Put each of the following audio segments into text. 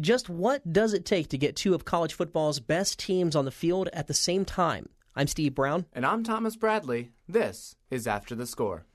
Just what does it take to get two of college football's best teams on the field at the same time? I'm Steve Brown. And I'm Thomas Bradley. This is After the Score.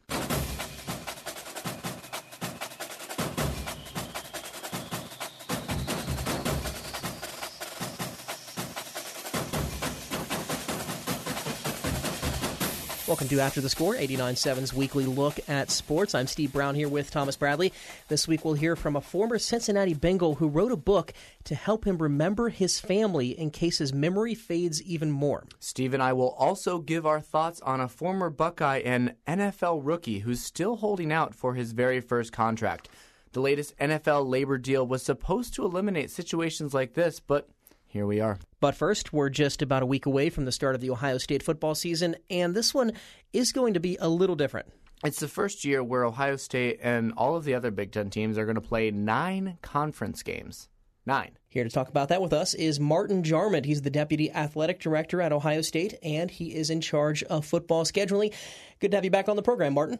Welcome to After the Score, 89.7's weekly look at sports. I'm Steve Brown here with Thomas Bradley. This week we'll hear from a former Cincinnati Bengal who wrote a book to help him remember his family in case his memory fades even more. Steve and I will also give our thoughts on a former Buckeye and NFL rookie who's still holding out for his very first contract. The latest NFL labor deal was supposed to eliminate situations like this, but here we are. But first, we're just about a week away from the start of the Ohio State football season, and this one is going to be a little different. It's the first year where Ohio State and all of the other Big Ten teams are going to play nine conference games. Nine. Here to talk about that with us is Martin Jarmond. He's the Deputy Athletic Director at Ohio State, and he is in charge of football scheduling. Good to have you back on the program, Martin.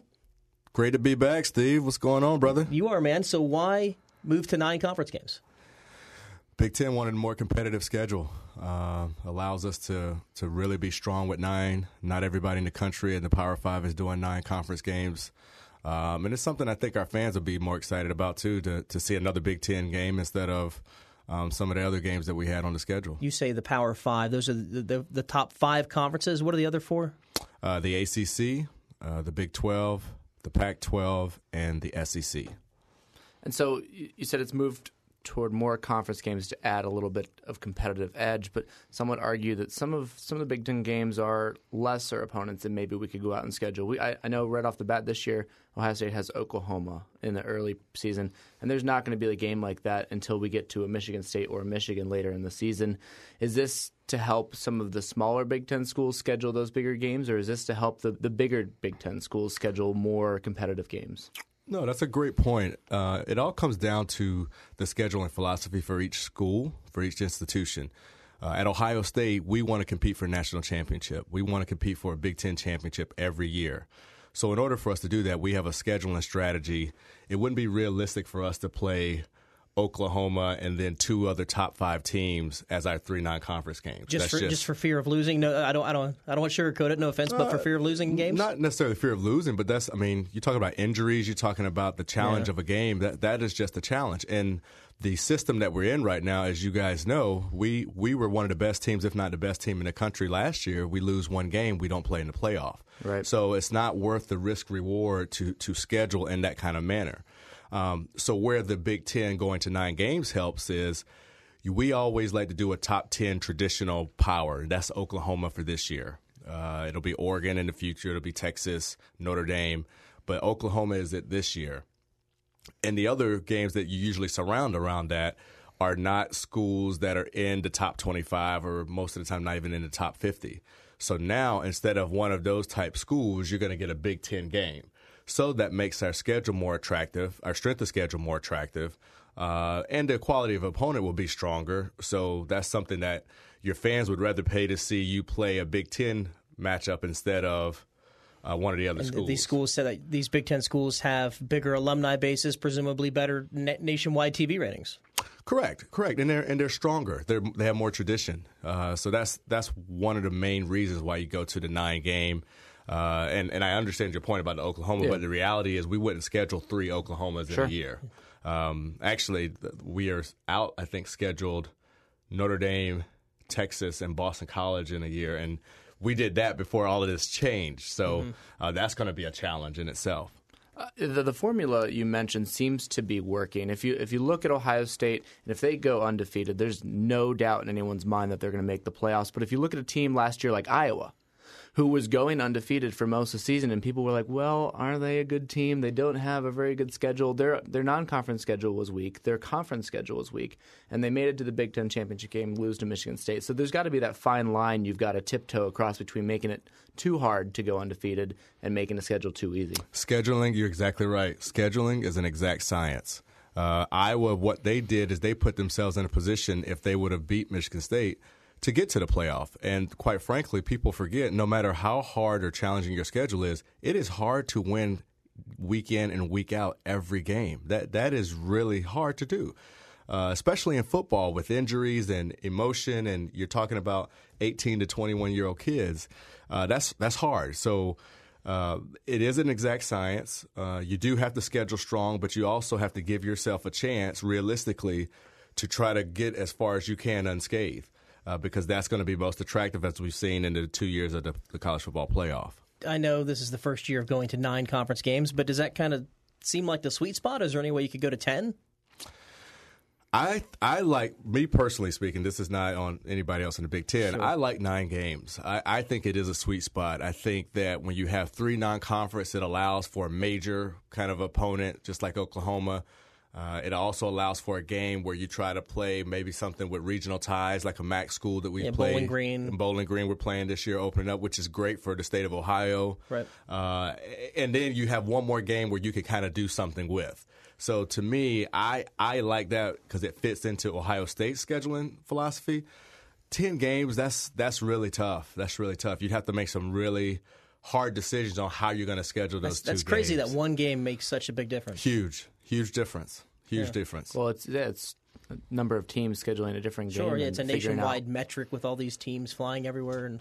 Great to be back, Steve. What's going on, brother? You are, man. So why move to nine conference games? Big Ten wanted a more competitive schedule. Uh, allows us to to really be strong with nine. Not everybody in the country and the Power Five is doing nine conference games, um, and it's something I think our fans will be more excited about too. To to see another Big Ten game instead of um, some of the other games that we had on the schedule. You say the Power Five; those are the the, the top five conferences. What are the other four? Uh, the ACC, uh, the Big Twelve, the Pac twelve, and the SEC. And so you said it's moved toward more conference games to add a little bit of competitive edge. But some would argue that some of some of the Big Ten games are lesser opponents than maybe we could go out and schedule. We, I, I know right off the bat this year, Ohio State has Oklahoma in the early season, and there's not going to be a game like that until we get to a Michigan State or Michigan later in the season. Is this to help some of the smaller Big Ten schools schedule those bigger games, or is this to help the, the bigger Big Ten schools schedule more competitive games? No, that's a great point. Uh, it all comes down to the scheduling philosophy for each school, for each institution. Uh, at Ohio State, we want to compete for a national championship. We want to compete for a Big Ten championship every year. So, in order for us to do that, we have a scheduling strategy. It wouldn't be realistic for us to play Oklahoma, and then two other top five teams as our three non-conference games. Just for just, just, for fear of losing. No, I don't. I don't. I don't want to sugarcoat it. No offense, uh, but for uh, fear of losing games. Not necessarily fear of losing, but that's. I mean, you talk about injuries. You're talking about the challenge yeah. of a game. That that is just a challenge. And the system that we're in right now, as you guys know, we we were one of the best teams, if not the best team in the country last year. We lose one game, we don't play in the playoff. Right. So it's not worth the risk reward to to schedule in that kind of manner. Um, so where the Big Ten going to nine games helps is we always like to do a top 10 traditional power. That's Oklahoma for this year. Uh, it'll be Oregon in the future. It'll be Texas, Notre Dame. But Oklahoma is it this year. And the other games that you usually surround around that are not schools that are in the top 25 or most of the time not even in the top 50. So now instead of one of those type schools, you're going to get a Big Ten game. So that makes our schedule more attractive, our strength of schedule more attractive, uh, and the quality of opponent will be stronger. So that's something that your fans would rather pay to see you play a Big Ten matchup instead of uh, one of the other and schools. These schools said that these Big Ten schools have bigger alumni bases, presumably better na- nationwide TV ratings. Correct, correct, and they're and they're stronger. They're, they have more tradition. Uh, so that's that's one of the main reasons why you go to the nine game. Uh, and and I understand your point about the Oklahoma, yeah. but the reality is we wouldn't schedule three Oklahomas sure. in a year. Um, actually, we are out. I think scheduled Notre Dame, Texas, and Boston College in a year, and we did that before all of this changed. So mm-hmm. uh, that's going to be a challenge in itself. Uh, the, the, formula you mentioned seems to be working. If you if you look at Ohio State and if they go undefeated, there's no doubt in anyone's mind that they're going to make the playoffs. But if you look at a team last year like Iowa, who was going undefeated for most of the season, and people were like, "Well, are they a good team? They don't have a very good schedule. Their their non-conference schedule was weak. Their conference schedule was weak, and they made it to the Big Ten championship game, lose to Michigan State. So there's got to be that fine line you've got to tiptoe across between making it too hard to go undefeated and making the schedule too easy. Scheduling, you're exactly right. Scheduling is an exact science. Uh, Iowa, what they did is they put themselves in a position if they would have beat Michigan State to get to the playoff. And quite frankly, people forget no matter how hard or challenging your schedule is, it is hard to win week in and week out every game. That that is really hard to do. uh, especially in football with injuries and emotion, and you're talking about 18 to 21 year old kids. Uh, that's that's hard. So. Uh, it is an exact science. Uh, you do have to schedule strong, but you also have to give yourself a chance, realistically, to try to get as far as you can unscathed, uh, because that's going to be most attractive as we've seen in the two years of the, the college football playoff. I know this is the first year of going to nine conference games, but does that kind of seem like the sweet spot? Is there any way you could go to ten? I I like me personally speaking. This is not on anybody else in the Big Ten. Sure. I like nine games. I, I think it is a sweet spot. I think that when you have three non-conference, it allows for a major kind of opponent, just like Oklahoma. Uh, it also allows for a game where you try to play maybe something with regional ties, like a MAC school that we yeah, play. Bowling Green. In Bowling Green, we're playing this year, opening up, which is great for the state of Ohio. Right. Uh, and then you have one more game where you can kind of do something with. So to me, I I like that because it fits into Ohio State's scheduling philosophy. Ten games, that's that's really tough. That's really tough. You'd have to make some really hard decisions on how you're going to schedule those that's, that's crazy that one game makes such a big difference. Huge, huge difference. Huge Yeah. difference. Well, it's yeah, it's a number of teams scheduling a different game. Sure, yeah, it's a figuring out- nationwide metric with all these teams flying everywhere, and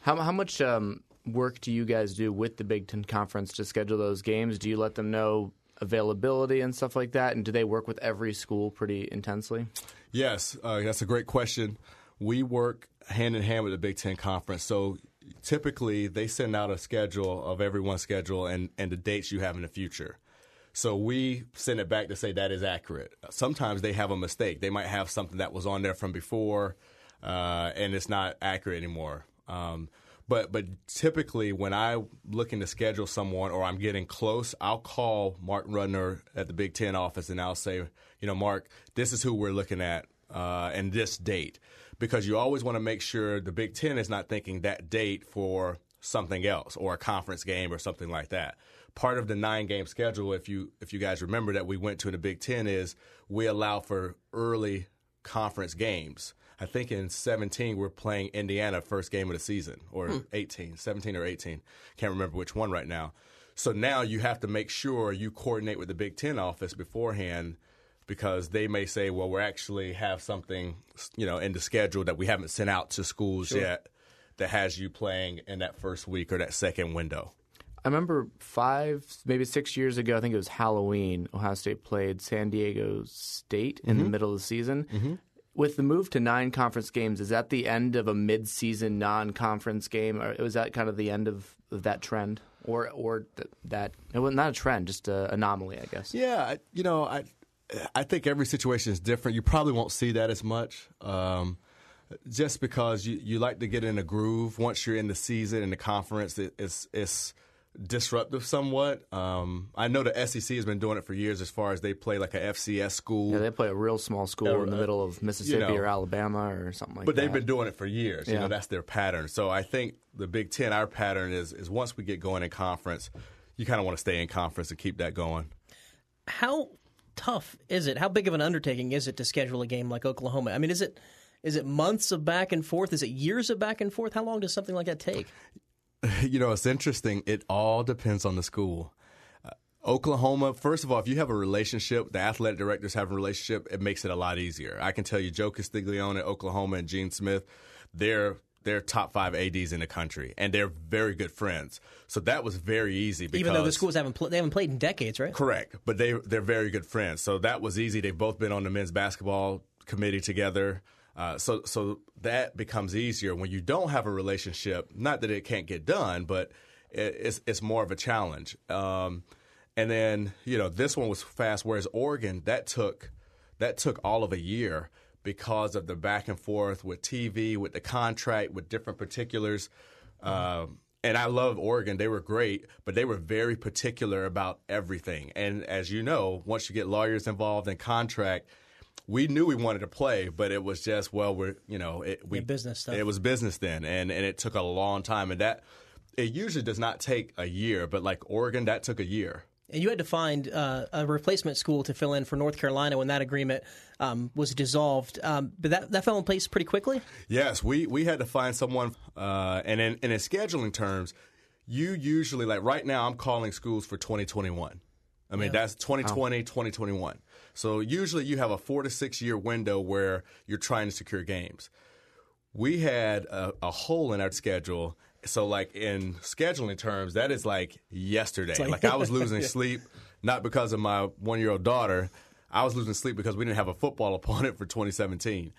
How how much um, work do you guys do with the Big Ten Conference to schedule those games? Do you let them know availability and stuff like that? And do they work with every school pretty intensely? Yes, uh, that's a great question. We work hand in hand with the Big Ten Conference. So typically, they send out a schedule of everyone's schedule and, and the dates you have in the future. So we send it back to say that is accurate. Sometimes they have a mistake. They might have something that was on there from before, uh, and it's not accurate anymore. Um, but but typically, when I'm looking to schedule someone or I'm getting close, I'll call Mark Rudner at the Big Ten office and I'll say, you know, Mark, this is who we're looking at uh, and this date, because you always want to make sure the Big Ten is not thinking that date for something else or a conference game or something like that. Part of the nine game schedule, if you if you guys remember that we went to in the Big Ten, is we allow for early conference games. I think in 17 we're playing Indiana first game of the season, or hmm. 18, 17 or 18. Can't remember which one right now. So now you have to make sure you coordinate with the Big Ten office beforehand because they may say, well, we actually have something, you know, in the schedule that we haven't sent out to schools yet that has you playing in that first week or that second window. I remember five, maybe six years ago. I think it was Halloween. Ohio State played San Diego State in the middle of the season. With the move to nine conference games, is that the end of a mid-season non-conference game, or was that kind of the end of, of that trend, or or th- that it was not a trend, just an anomaly, I guess? Yeah, you know, I I think every situation is different. You probably won't see that as much, um, just because you, you like to get in a groove. Once you're in the season and the conference, it, it's it's disruptive somewhat. Um, I know the SEC has been doing it for years, as far as they play like a FCS school. Yeah, they play a real small school in the Uh, middle of Mississippi know. or Alabama or something like But that. But they've been doing it for years. You know, that's their pattern. So I think the Big Ten, our pattern is is once we get going in conference, you kind of want to stay in conference and keep that going. how tough is it? How big of an undertaking is it to schedule a game like Oklahoma? I mean, is it is it months of back and forth? Is it years of back and forth? How long does something like that take? You know, it's interesting. It all depends on the school. Uh, Oklahoma, first of all, if you have a relationship, the athletic directors have a relationship, it makes it a lot easier. I can tell you, Joe Castiglione at Oklahoma and Gene Smith, they're they're top five ads in the country, and they're very good friends. So that was very easy. Because, Even though the schools haven't pl- they haven't played in decades, right? Correct, but they they're very good friends. So that was easy. They've both been on the men's basketball committee together. Uh, so so that becomes easier when you don't have a relationship. Not that it can't get done, but it, it's it's more of a challenge. Um, and then you know this one was fast, whereas Oregon that took that took all of a year because of the back and forth with TV, with the contract, with different particulars. Um, and I love Oregon; they were great, but they were very particular about everything. And as you know, once you get lawyers involved in contract, we knew we wanted to play, but it was just well, we're you know, it, we Yeah, business stuff. It was business then, and and it took a long time, and that it usually does not take a year, but like Oregon, that took a year. And you had to find uh, a replacement school to fill in for North Carolina when that agreement um, was dissolved. Um, but that, that fell in place pretty quickly. Yes, we, we had to find someone, uh, and in, and in scheduling terms, you usually like right now I'm calling schools for 2021. I mean, that's 2020, 2021. So usually you have a four to six year window where you're trying to secure games. We had a, a hole in our schedule. So, like in scheduling terms, that is like yesterday. Like, I was losing sleep, not because of my one year old daughter. I was losing sleep because we didn't have a football opponent for 2017.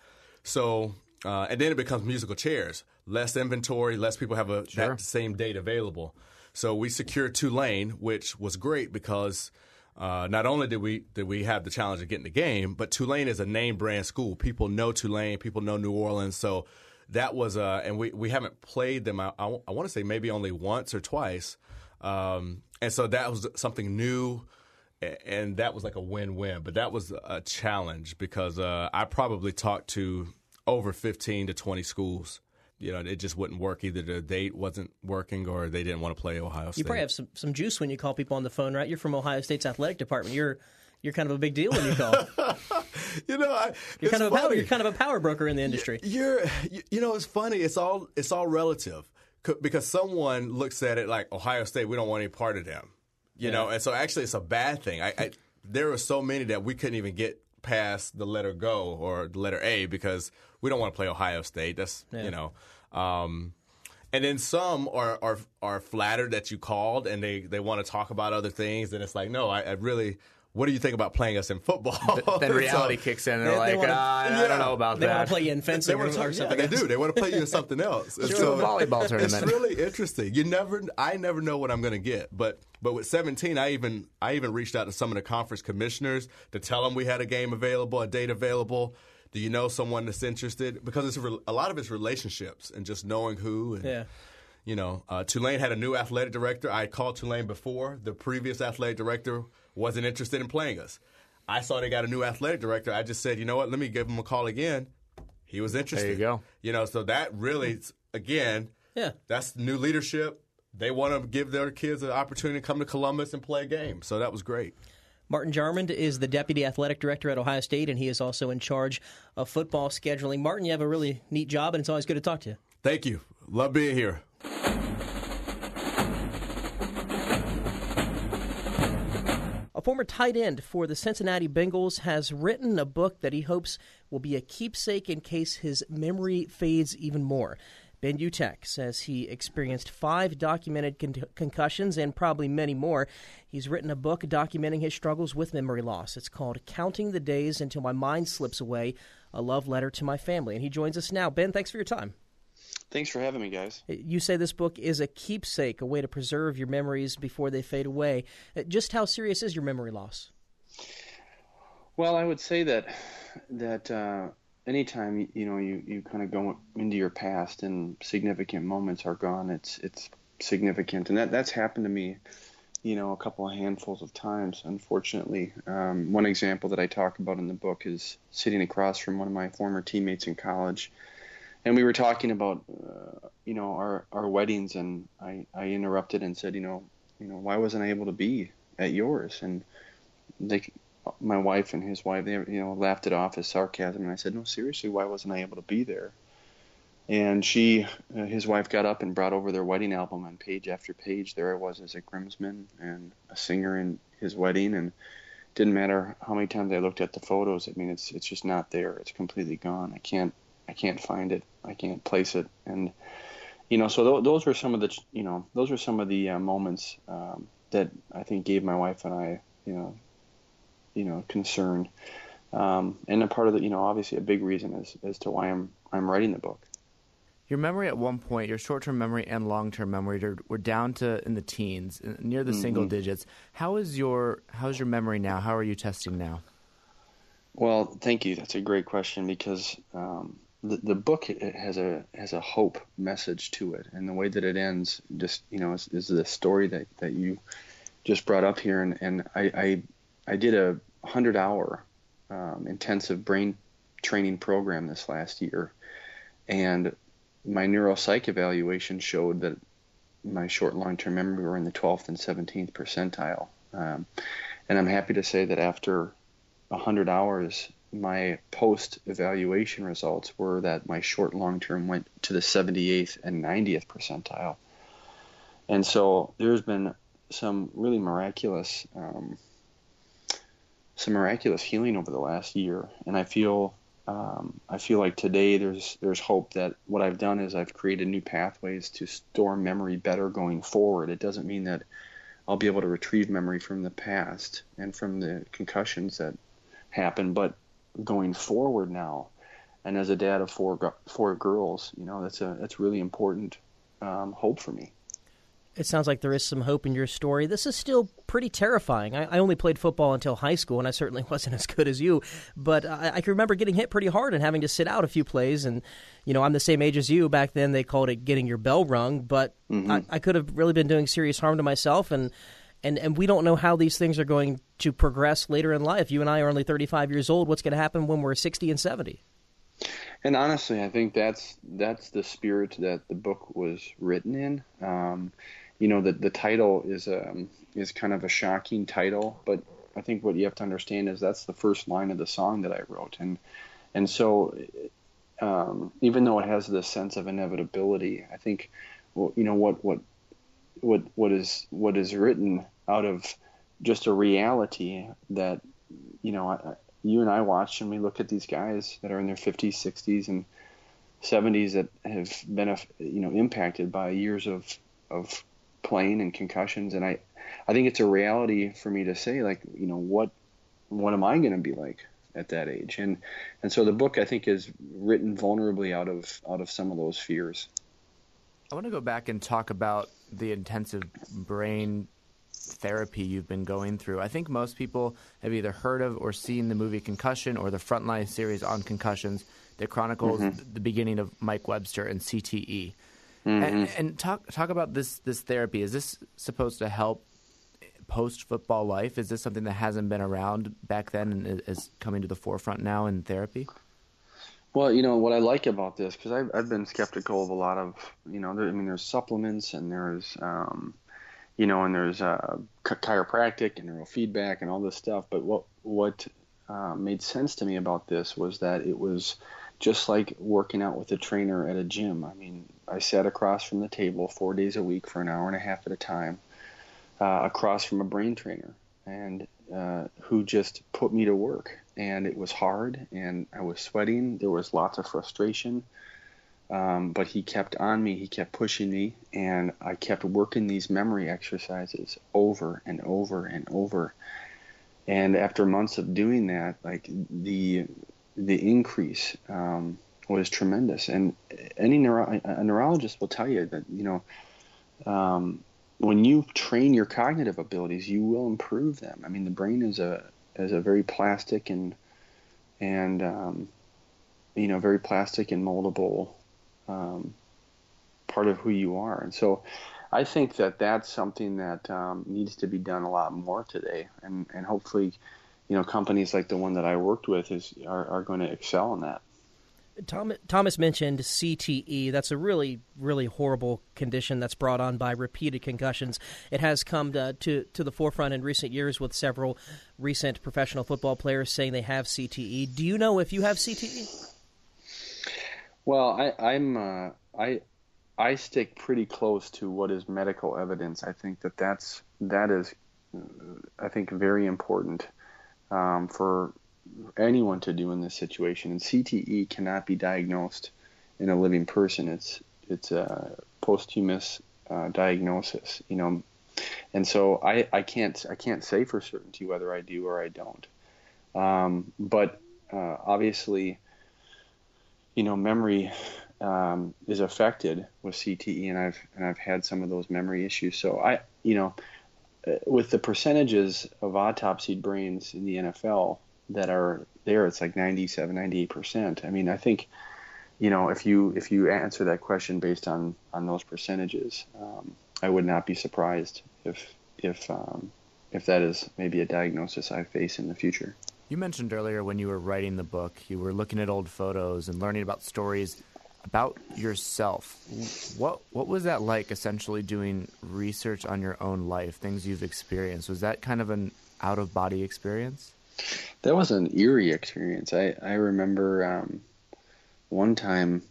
So, uh, and then it becomes musical chairs. Less inventory, less people have a, Sure. that same date available. So we secured Tulane, which was great because uh, not only did we did we have the challenge of getting the game, but Tulane is a name brand school. People know Tulane, people know New Orleans, so that was uh, and we we haven't played them. I, I, want to say maybe only once or twice, um, and so that was something new. And that was like a win-win, but that was a challenge because uh, I probably talked to over 15 to 20 schools. You know, it just wouldn't work. Either the date wasn't working or they didn't want to play Ohio State. You probably have some, some juice when you call people on the phone, right? You're from Ohio State's athletic department. You're you're kind of a big deal when you call. you know, I, You're kind of a power, you're kind of a power broker in the industry. You're, you, know, it's funny. It's all it's all relative because someone looks at it like Ohio State. We don't want any part of them, you know. And so actually, it's a bad thing. I, I there were so many that we couldn't even get past the letter go or the letter A because we don't want to play Ohio State. That's you know. Um, and then some are, are are flattered that you called and they, they want to talk about other things and it's like no I, I really what do you think about playing us in football? Then reality So- kicks in, and They- they're they like, wanna- "Ah, I don't know about They that. want to play you in They fencing or, want to or talk, yeah, something. they do. They want to play you in something else. And Sure. Do a volleyball tournament. It's really interesting. You never, I never know what I'm going to get. But but with 17, I even I even reached out to some of the conference commissioners to tell them we had a game available, a date available. Do you know someone that's interested? Because it's a, re- a lot of it's relationships and just knowing who. And, Yeah. You know, uh, Tulane had a new athletic director. I had called Tulane before. The previous athletic director wasn't interested in playing us. I saw they got a new athletic director. I just said, you know what? Let me give him a call again. He was interested. There you go. You know, so that really, again, Yeah. that's new leadership. They want to give their kids an opportunity to come to Columbus and play a game. So that was great. Martin Jarmond is the deputy athletic director at Ohio State, and he is also in charge of football scheduling. Martin, you have a really neat job, and it's always good to talk to you. Thank you. Love being here. Former tight end for the Cincinnati Bengals has written a book that he hopes will be a keepsake in case his memory fades even more. Ben Utecht says he experienced five documented con- concussions and probably many more. He's written a book documenting his struggles with memory loss. It's called Counting the Days Until My Mind Slips Away A Love Letter to My Family. And he joins us now. Ben, thanks for your time. Thanks for having me, guys. You say this book is a keepsake, a way to preserve your memories before they fade away. Uh, Just how serious is your memory loss? Well, I would say that that uh, anytime you, you know you, you kind of go into your past and significant moments are gone, it's it's significant, and that that's happened to me, you know, a couple of handfuls of times. Unfortunately, um, one example that I talk about in the book is sitting across from one of my former teammates in college, and we were talking about uh, you know our our weddings, and I I interrupted and said, you know, you know, why wasn't I able to be at yours? And they my wife and his wife, they you know laughed it off as sarcasm, and I said, "No, seriously, why wasn't I able to be there?" And she, uh, his wife, got up and brought over their wedding album, and page after page, there I was as a groomsman and a singer in his wedding, and didn't matter how many times I looked at the photos. I mean, it's it's just not there. It's completely gone. I can't I can't find it. I can't place it, and you know, so th- those were some of the you know those were some of the uh, moments um, that I think gave my wife and I you know you know concern um, and a part of the you know obviously a big reason as as to why I'm I'm writing the book. Your memory at one point, your short-term memory and long-term memory, are- were down to in the teens, near the single digits. How is your how's your memory now? How are you testing now? Well, thank you. That's a great question because um, the the book has a has a hope message to it, and the way that it ends, just you know, is, is the story that, that you just brought up here, and and I I, I did a hundred hour um, intensive brain training program this last year, and my neuropsych evaluation showed that my short long term memory were in the 12th and 17th percentile, um, and I'm happy to say that after 100 hours, my post evaluation results were that my short long term went to the 78th and 90th percentile. And so there's been some really miraculous um, some miraculous healing over the last year, and I feel um, I feel like today there's there's hope that what I've done is I've created new pathways to store memory better going forward. It doesn't mean that I'll be able to retrieve memory from the past and from the concussions that happened, but going forward now, and as a dad of four four girls, you know that's a that's really important um, hope for me it sounds like there is some hope in your story. This is still pretty terrifying. I, I, only played football until high school, and I certainly wasn't as good as you. But I, I, can remember getting hit pretty hard and having to sit out a few plays. And you know, I'm the same age as you. Back then, they called it getting your bell rung. But mm-hmm. I, I could have really been doing serious harm to myself. And and and we don't know how these things are going to progress later in life. You and I are only 35 years old. What's going to happen when we're 60 and 70? And honestly, I think that's that's the spirit that the book was written in. Um, you know, the the title is um, is kind of a shocking title, but I think what you have to understand is that's the first line of the song that I wrote, and and so um, even though it has this sense of inevitability, I think well, you know what what what what is what is written out of just a reality that you know I, you and I watch and we look at these guys that are in their 50s, 60s, and 70s that have been uh, you know impacted by years of of playing and concussions and I I think it's a reality for me to say like you know what what am I going to be like at that age and and so the book I think is written vulnerably out of out of some of those fears. I want to go back and talk about the intensive brain therapy you've been going through. I think most people have either heard of or seen the movie Concussion or the Frontline series on concussions that chronicles mm-hmm. the beginning of Mike Webster and CTE. Mm-hmm. And, and, talk talk about this this therapy. Is this supposed to help post football life? Is this something that hasn't been around back then and is coming to the forefront now in therapy? Well, you know what I like about this because I've, I've been skeptical of a lot of you know there, I mean there's supplements and there's um, you know and there's uh, chiropractic and neurofeedback and all this stuff. But what what uh, made sense to me about this was that it was just like working out with a trainer at a gym. I mean, I sat across from the table four days a week for an hour and a half at a time, uh, across from a brain trainer, and uh, who just put me to work. And it was hard, and I was sweating. There was lots of frustration, um, but he kept on me. He kept pushing me, and I kept working these memory exercises over and over and over. And after months of doing that, like the the increase um, was tremendous. And any neuro- a neurologist will tell you that you know um, when you train your cognitive abilities, you will improve them. I mean, the brain is a is a very plastic and and um, you know very plastic and moldable um, part of who you are. And so, I think that that's something that um, needs to be done a lot more today, and and hopefully, you know, companies like the one that I worked with is are, are going to excel in that. Tom, Thomas mentioned CTE. That's a really, really horrible condition that's brought on by repeated concussions. It has come to, to, to, the forefront in recent years with several recent professional football players saying they have CTE. Do you know if you have CTE? Well, I, am uh, I I stick pretty close to what is medical evidence. I think that that's that is I think very important um, for anyone to do in this situation. And CTE cannot be diagnosed in a living person. It's it's a posthumous uh, diagnosis, you know. And so I, I can't I can't say for certainty whether I do or I don't. Um, but uh, obviously, you know, memory um, is affected with CTE, and I've and I've had some of those memory issues. So I, you know, uh, with the percentages of autopsied brains in the NFL, that are there, it's like 97, 98 percent. I mean, I think, you know, if you if you answer that question based on on those percentages, um, I would not be surprised if if um, if that is maybe a diagnosis I face in the future. You mentioned earlier when you were writing the book, you were looking at old photos and learning about stories about yourself. What what was that like? Essentially, doing research on your own life, things you've experienced. Was that kind of an out of body experience? That was an eerie experience. I I remember um, one time,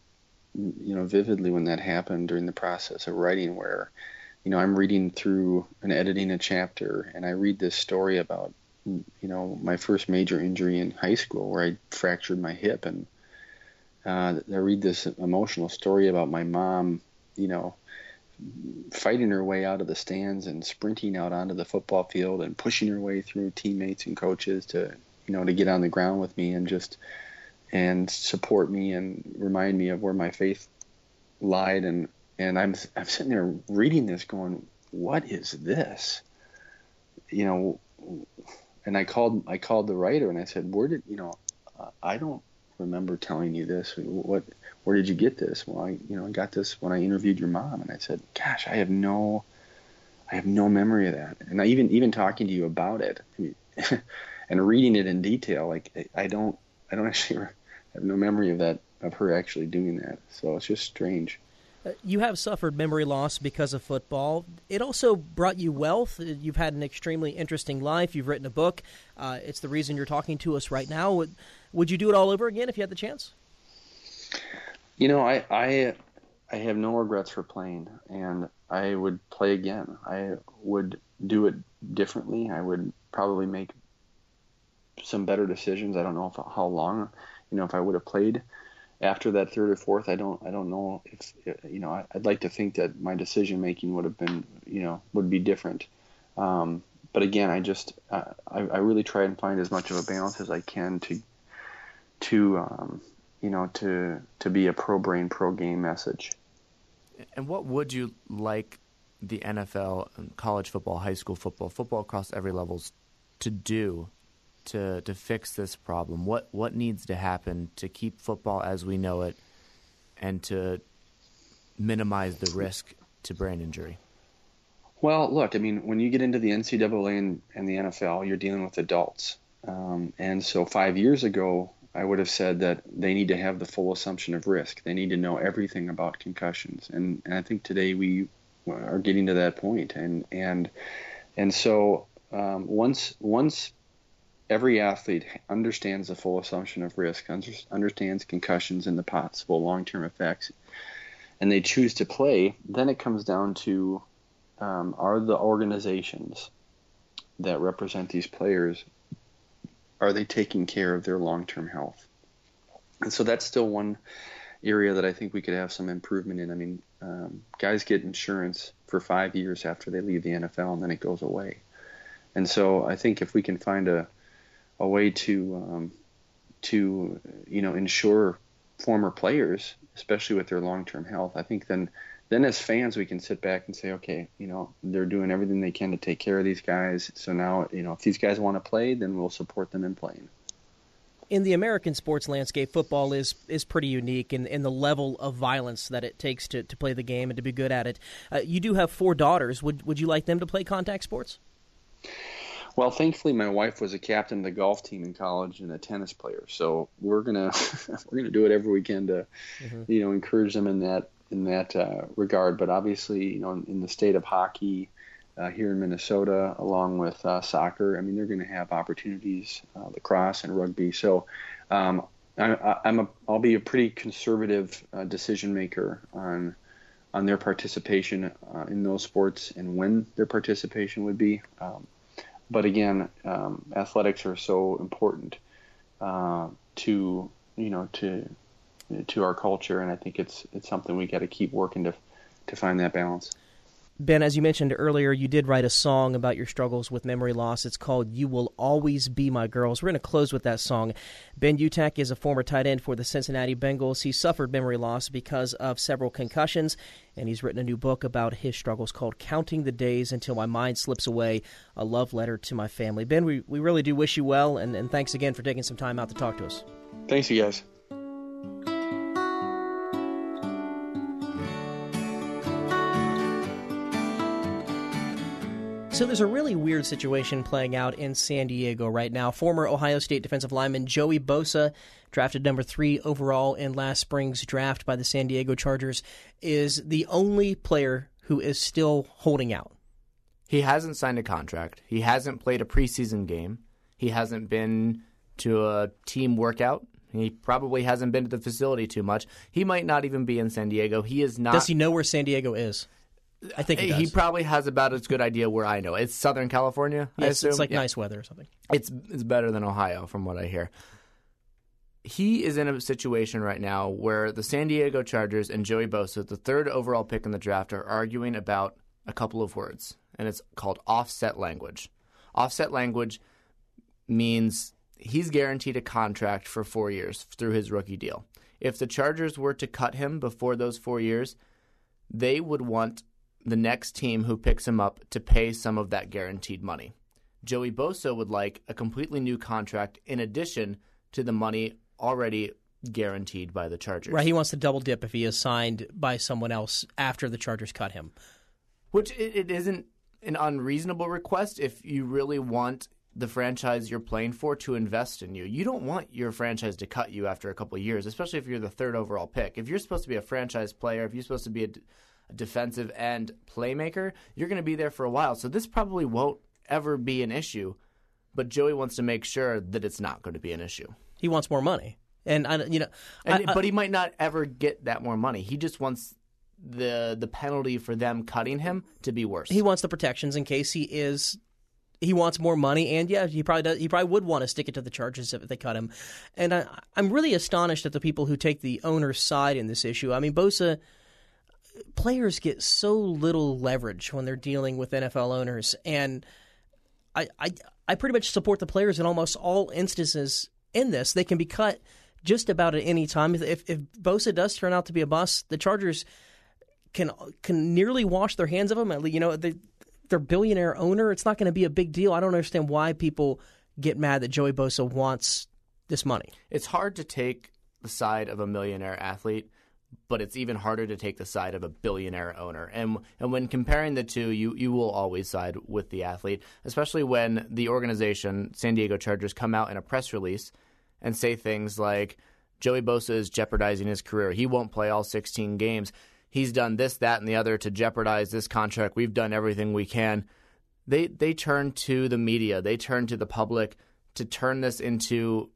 you know, vividly when that happened during the process of writing, where, you know, I'm reading through and editing a chapter, and I read this story about you know, my first major injury in high school where I fractured my hip, and uh, I read this emotional story about my mom, you know, fighting her way out of the stands and sprinting out onto the football field and pushing her way through teammates and coaches to, you know, to get on the ground with me and just and support me and remind me of where my faith lied and and I'm I'm sitting there reading this going, what is this? You know, and I called I called the writer and I said, where did you know? I don't remember telling you this. What? Where did you get this? Well, I you know I got this when I interviewed your mom, and I said, gosh, I have no, I have no memory of that. And I even even talking to you about it, and reading it in detail, like I don't I don't actually have no memory of that of her actually doing that. So it's just strange. Uh, you have suffered memory loss because of football. It also brought you wealth. You've had an extremely interesting life. You've written a book. Uh, it's the reason you're talking to us right now. Would, you do it all over again if you had the chance? You know, I I I have no regrets for playing, and I would play again. I would do it differently. I would probably make some better decisions. I don't know if, how long, you know, if I would have played after that third or fourth, I don't I don't know if you know I, would like to think that my decision making would have been you know would be different. Um, but again, I just uh, I, I really try and find as much of a balance as I can to to um, you know to to be a pro brain pro game message. And what would you like the NFL, college football, high school football, football across every levels to do to to fix this problem? What what needs to happen to keep football as we know it, and to minimize the risk to brain injury? Well, look, I mean, when you get into the NCAA and, and the NFL, you're dealing with adults, um, and so five years ago, I would have said that they need to have the full assumption of risk. They need to know everything about concussions, and, and I think today we are getting to that point. and and and so um, once once every athlete understands the full assumption of risk, understands concussions and the possible long-term effects, and they choose to play, then it comes down to um, are the organizations that represent these players are they taking care of their long-term health? And so that's still one area that I think we could have some improvement in. I mean, um, guys get insurance for five years after they leave the NFL, and then it goes away. And so I think if we can find a a way to um, to you know ensure former players, especially with their long-term health. I think then then as fans we can sit back and say, okay, you know they're doing everything they can to take care of these guys. So now you know if these guys want to play, then we'll support them in playing. In the American sports landscape, football is is pretty unique in, in the level of violence that it takes to, to play the game and to be good at it. Uh, you do have four daughters. Would would you like them to play contact sports? Well, thankfully, my wife was a captain of the golf team in college and a tennis player, so we're gonna we're gonna do whatever we can to, mm-hmm. you know, encourage them in that in that uh, regard. But obviously, you know, in, in the state of hockey uh, here in Minnesota, along with uh, soccer, I mean, they're going to have opportunities, uh, lacrosse and rugby. So, um, I, I'm a I'll be a pretty conservative uh, decision maker on on their participation uh, in those sports and when their participation would be. Um, but again, um, athletics are so important to you know to to our culture, and I think it's it's something we got to keep working to to find that balance. Ben, as you mentioned earlier, you did write a song about your struggles with memory loss. It's called You Will Always Be My Girls. We're going to close with that song. Ben Utecht is a former tight end for the Cincinnati Bengals. He suffered memory loss because of several concussions, and he's written a new book about his struggles called Counting the Days Until My Mind Slips Away A Love Letter to My Family. Ben, we, we really do wish you well, and, and thanks again for taking some time out to talk to us. Thanks, you guys. So there's a really weird situation playing out in San Diego right now. Former Ohio State defensive lineman Joey Bosa, drafted number three overall in last spring's draft by the San Diego Chargers, is the only player who is still holding out. He hasn't signed a contract. He hasn't played a preseason game. He hasn't been to a team workout. He probably hasn't been to the facility too much. He might not even be in San Diego. He is not. Does he know where San Diego is? I think he, he probably has about as good idea where I know. It's Southern California. I yes, assume. it's like Yeah. nice weather or something. It's it's better than Ohio, from what I hear. He is in a situation right now where the San Diego Chargers and Joey Bosa, the third overall pick in the draft, are arguing about a couple of words, and it's called offset language. Offset language means he's guaranteed a contract for four years through his rookie deal. If the Chargers were to cut him before those four years, they would want the next team who picks him up to pay some of that guaranteed money. Joey Bosa would like a completely new contract in addition to the money already guaranteed by the Chargers. Right, he wants to double dip if he is signed by someone else after the Chargers cut him. Which it, it isn't an unreasonable request if you really want the franchise you're playing for to invest in you. You don't want your franchise to cut you after a couple of years, especially if you're the third overall pick. If you're supposed to be a franchise player, if you're supposed to be a defensive end playmaker, you're going to be there for a while. So this probably won't ever be an issue. But Joey wants to make sure that it's not going to be an issue. He wants more money, and I, you know, And, I- but he might not ever get that more money. He just wants the the penalty for them cutting him to be worse. he wants the protections in case he is he wants more money and yeah he probably does he probably would want to stick it to the Chargers if they cut him and I, i'm really astonished at the people who take the owner's side in this issue i mean bosa players get so little leverage when they're dealing with nfl owners and i i, I pretty much support the players in almost all instances in this they can be cut just about at any time if if bosa does turn out to be a bust the chargers can can nearly wash their hands of him. At least, you know, they, they're billionaire owner. It's not going to be a big deal. I don't understand why people get mad that Joey Bosa wants this money. it's hard to take the side of a millionaire athlete, but it's even harder to take the side of a billionaire owner. And and when comparing the two, you you will always side with the athlete, especially when the organization San Diego Chargers come out in a press release and say things like Joey Bosa is jeopardizing his career. He won't play all 16 games. He's done this, that, and the other to jeopardize this contract. We've done everything we can. They they turn to the media. They turn to the public to turn this into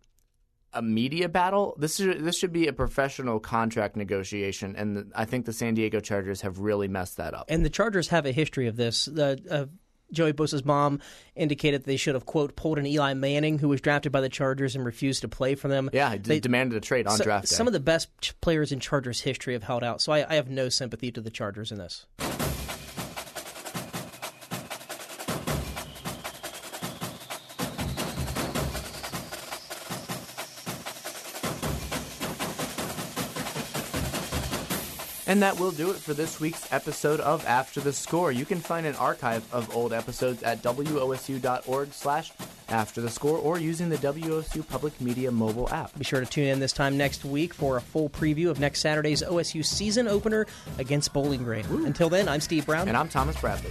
a media battle. This is this should be a professional contract negotiation, and the, I think the San Diego Chargers have really messed that up. And the Chargers have a history of this. The uh, Joey Bosa's mom indicated they should have quote pulled an Eli Manning who was drafted by the Chargers and refused to play for them. yeah, d- They- demanded a trade on So- draft day. Some of the best players in Chargers history have held out, so I, I have no sympathy to the Chargers in this. And that will do it for this week's episode of After the Score. You can find an archive of old episodes at wosu.org slash after the score or using the WOSU Public Media mobile app. Be sure to tune in this time next week for a full preview of next Saturday's OSU season opener against Bowling Green. Until then, I'm Steve Brown. And I'm Thomas Bradley.